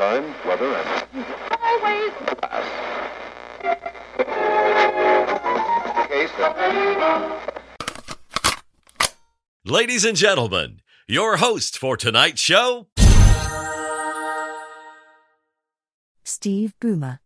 time, weather, and Always. class. Case of Ladies and gentlemen, your host for tonight's show, Steve Boomer.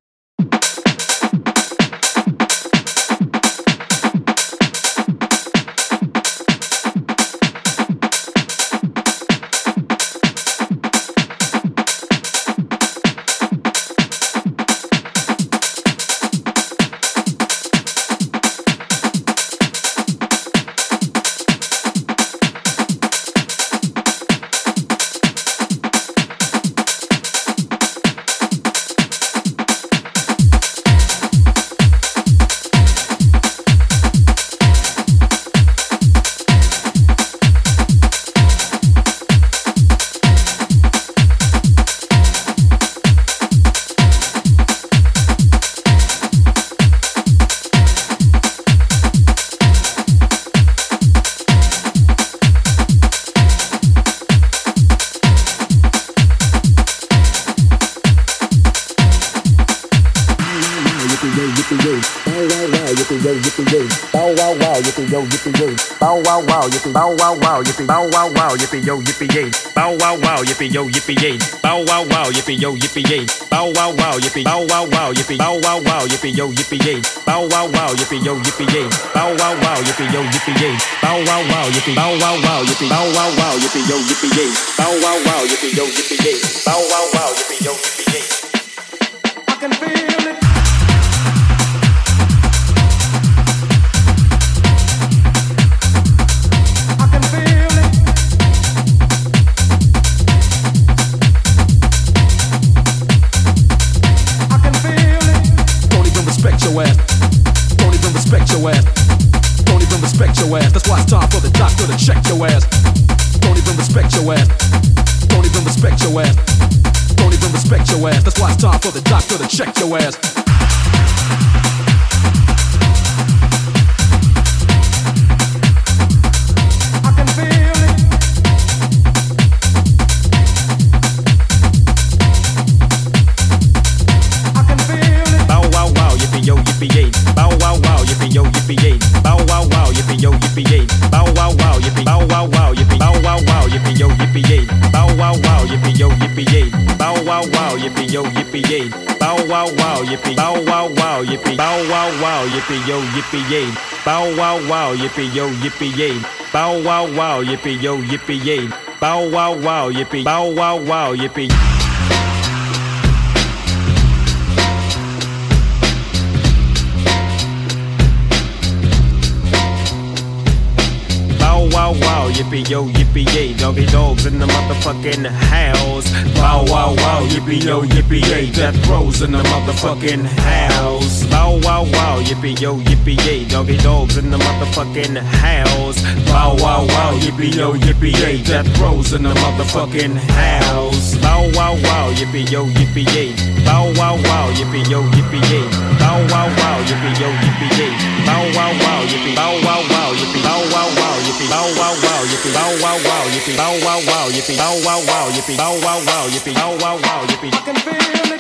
Bow wow wow, yippee bow wow wow, yippee yo, yippee yay. Bow wow wow, yippee yo, yippee yay. Bow wow wow, yippee yo, yippee yay. Bow wow wow, yippee bow wow wow, yippee bow wow wow, yippee yo, yippee yay. Bow wow wow, yippee yo, yippee yay. Bow wow wow, yippee yo, yippee yay. Bow wow wow, yippee bow wow wow, yippee bow wow wow, yippee yo, yippee yay. Bow wow wow, yippee yo, yippee yay. Bow wow wow, yippee yo, yippee yay. I can feel ass. Bow wow wow, yippee yo, yippee yay. Bow wow wow, yippee yo, yippee yay. Bow wow wow, yippee bow wow wow, yippee. Bow wow wow, yippee yo, yippee yay. Doggy Dogg's in the motherfucking house. Bow wow wow, yippee yo, yippee yay. Death Row's in the motherfucking house. Bow wow wow, yippee yo, yippee yay. Doggy Dogg's in the motherfucking house. Bow wow wow, yippee yo, yippee yay. Death Row's in the motherfucking house. Bow wow wow, yippee yo, yippee yay. Bow wow wow, yippee yo, yippee yay. Bow wow wow, yippee yo, yippee yay. Bow wow wow, yippee bow wow wow, yippee. Bow wow wow, yippee. Bow wow wow, yippee. Bow wow wow, yippee. Bow wow wow, yippee. Bow wow wow, yippee. I can feel it.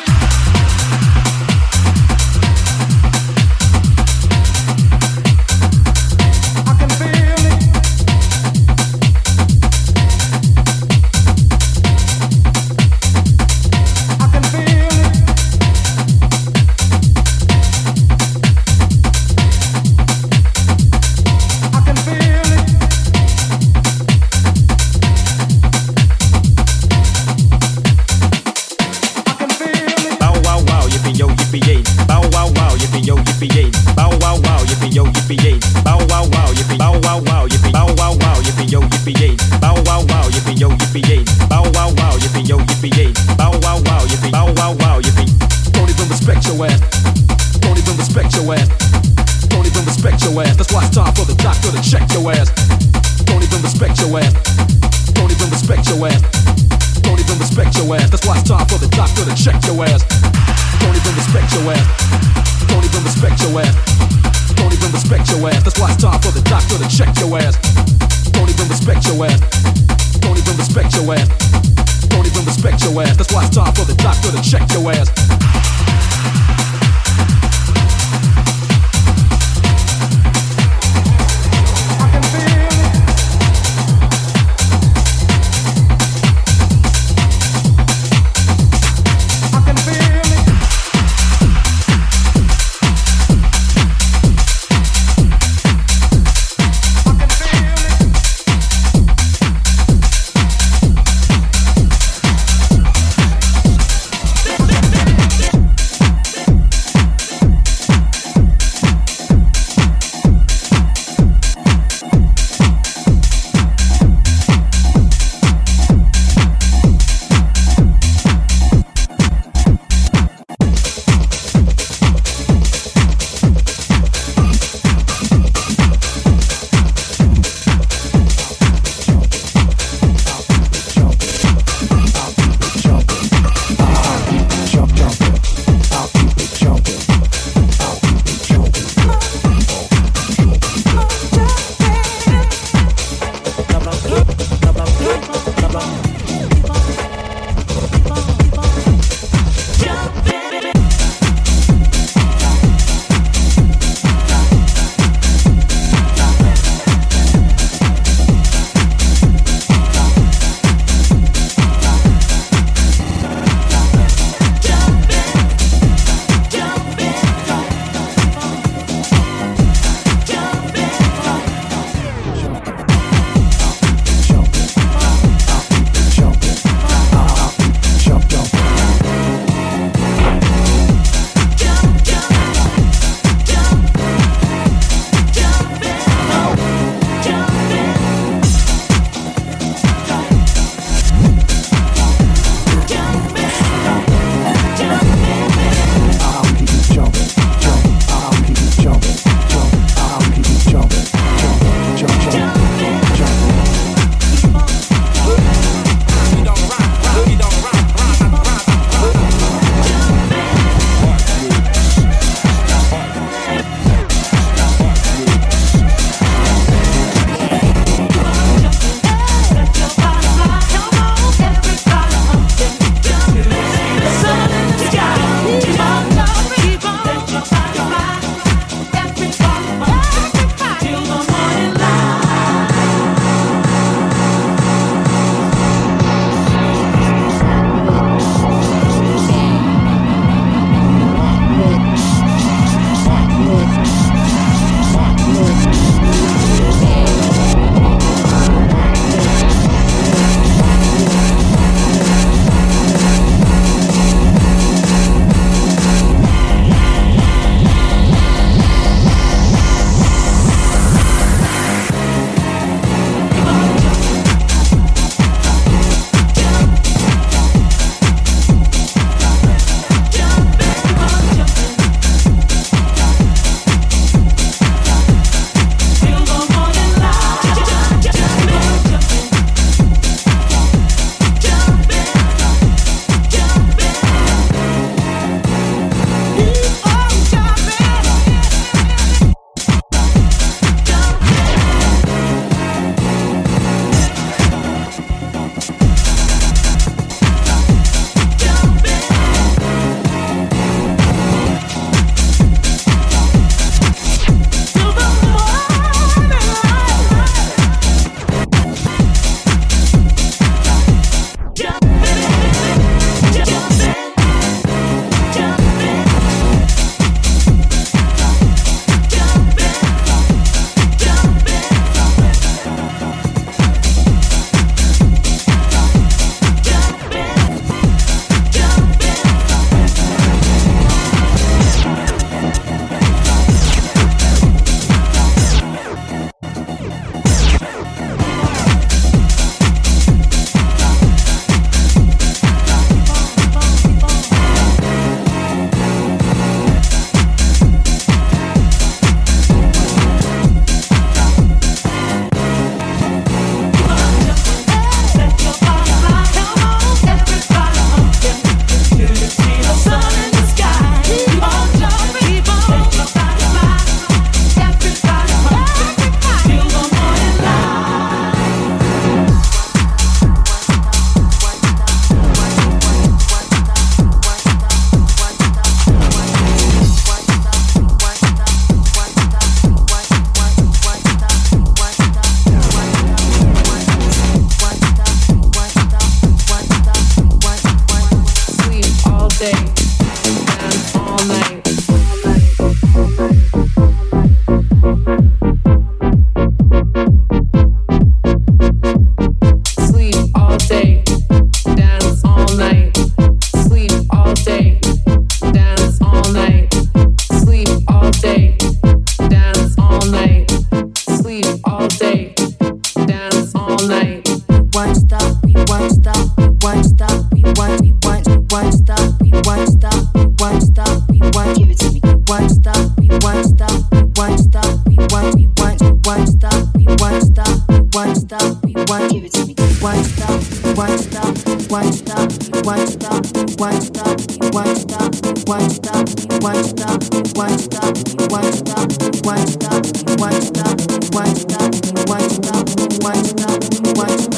stop, One. want One. it One. me. One stop, one stop, one stop, one stop, one stop, one stop, one stop, one stop, one stop, one stop, one stop, one stop, one stop, one stop, one stop, one stop, one stop.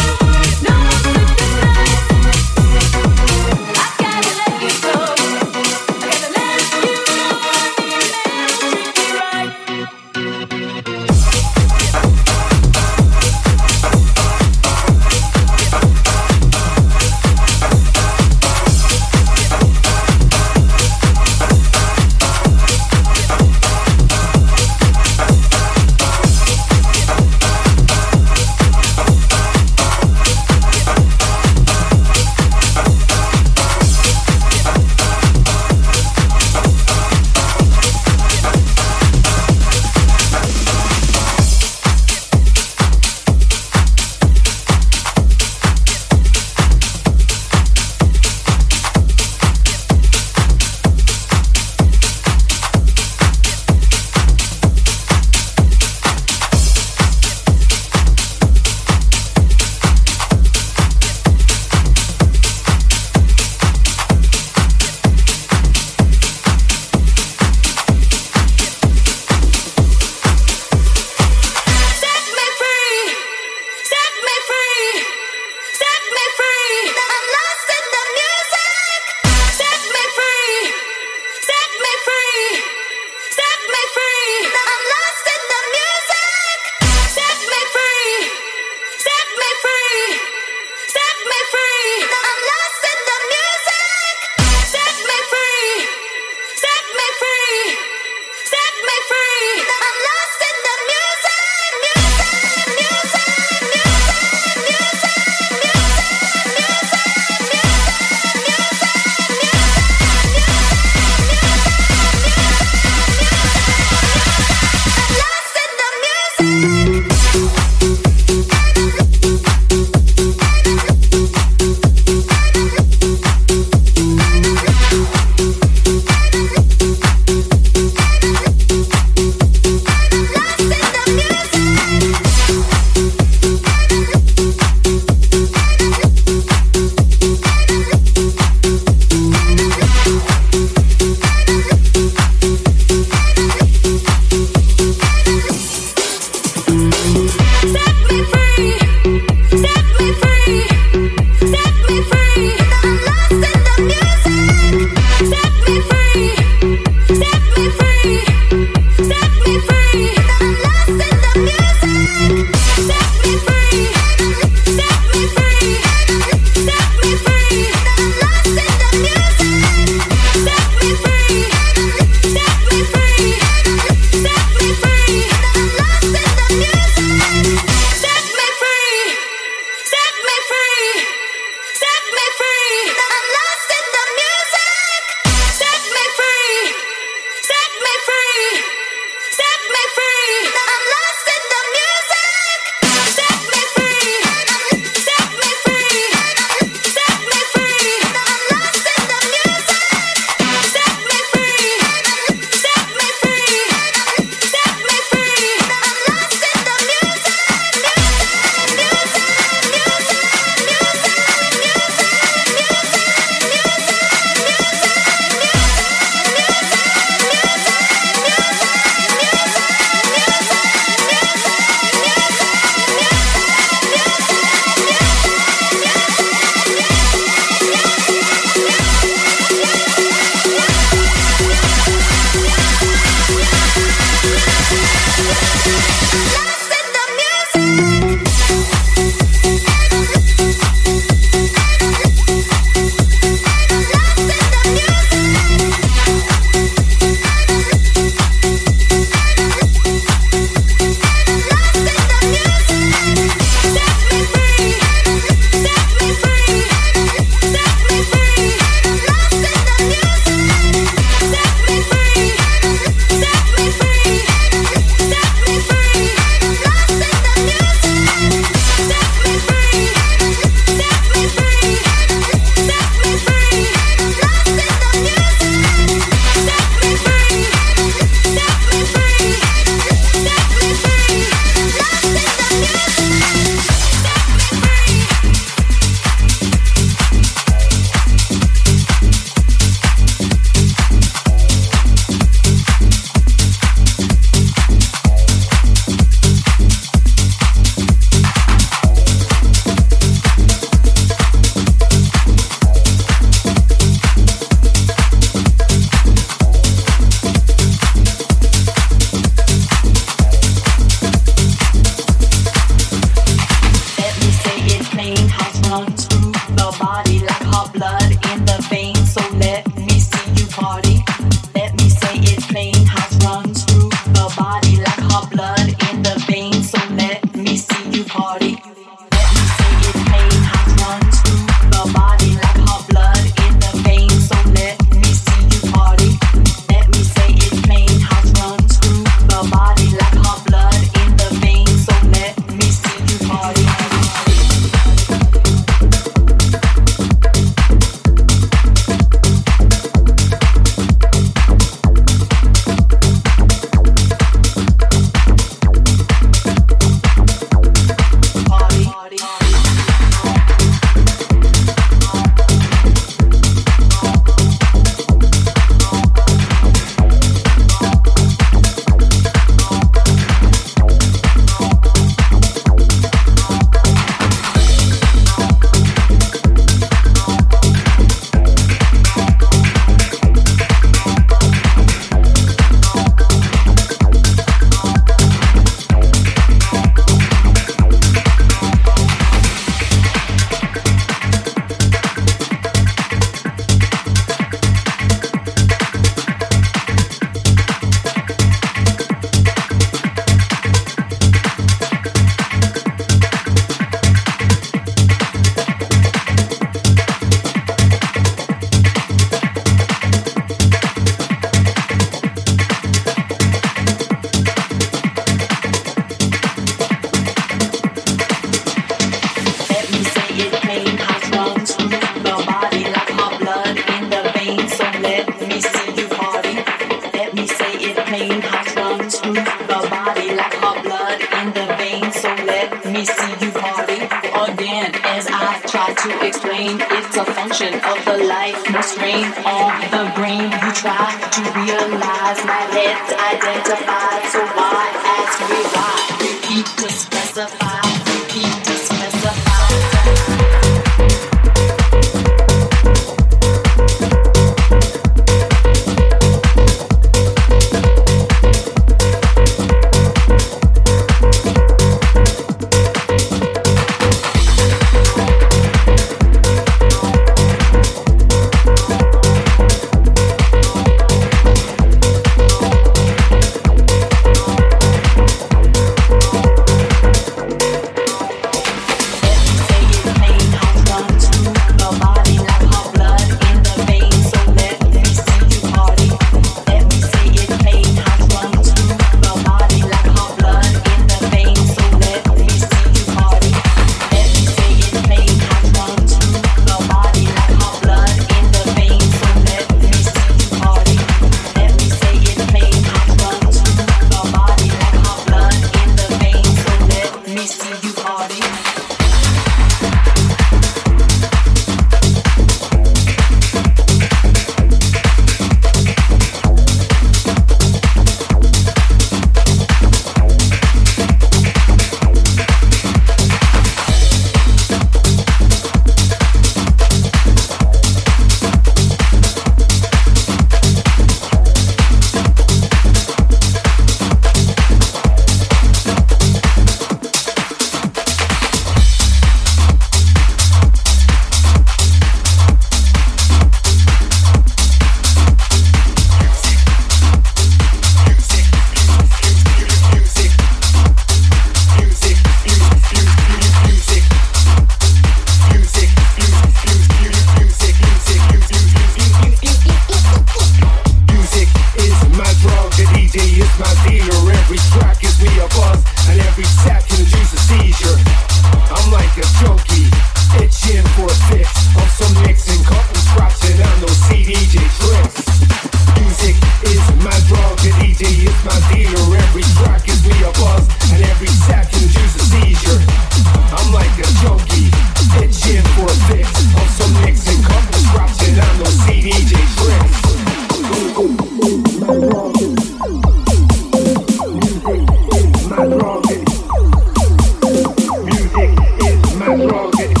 wrong.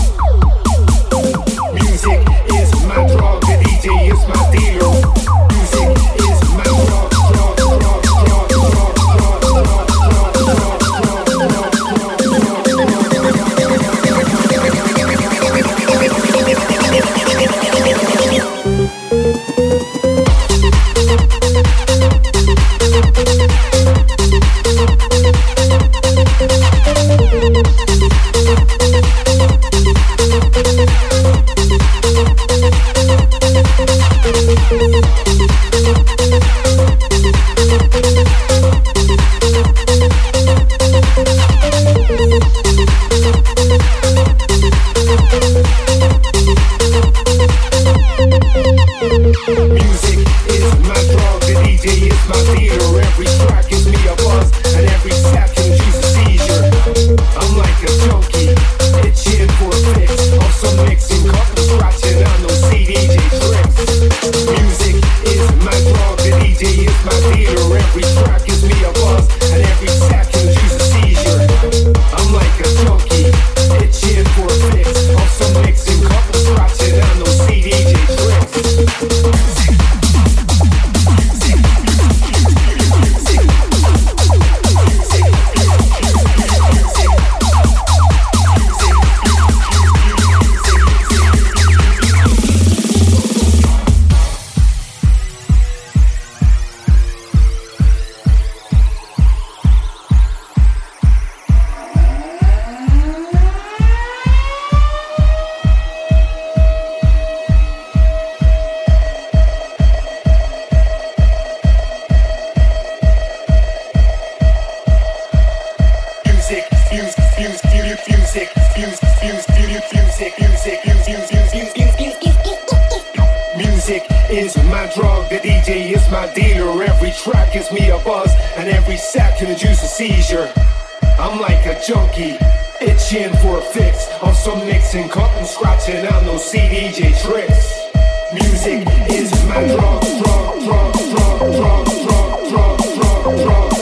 is my drug. The DJ is my dealer. Every track is me a buzz, and every sack can induce a seizure. I'm like a junkie, itching for a fix. On some mixing, cutting, scratching. I know no CDJ tricks. Music is my drug, drug, drug, drug, drug, drug, drug, drug, drug. drug.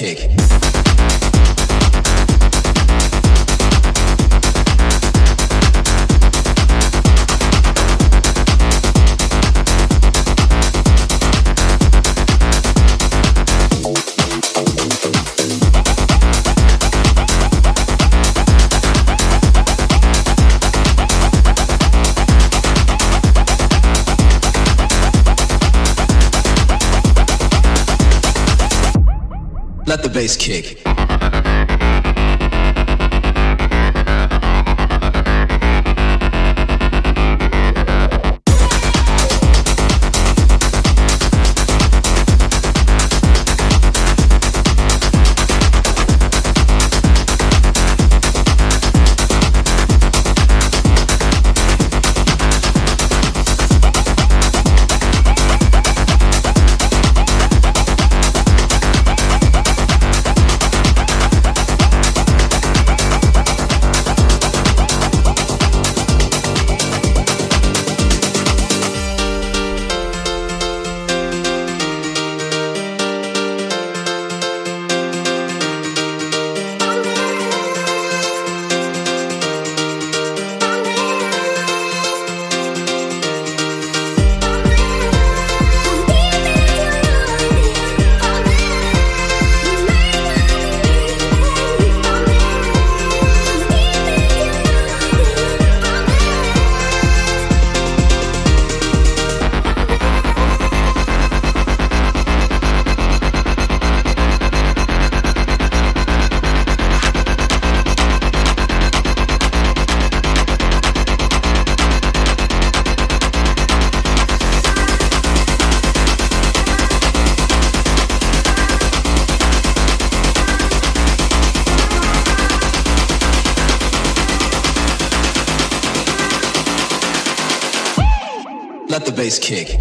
Kick. Kick. Bass kick.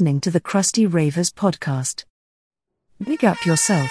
Listening to the Crusty Ravers podcast. Big up yourself.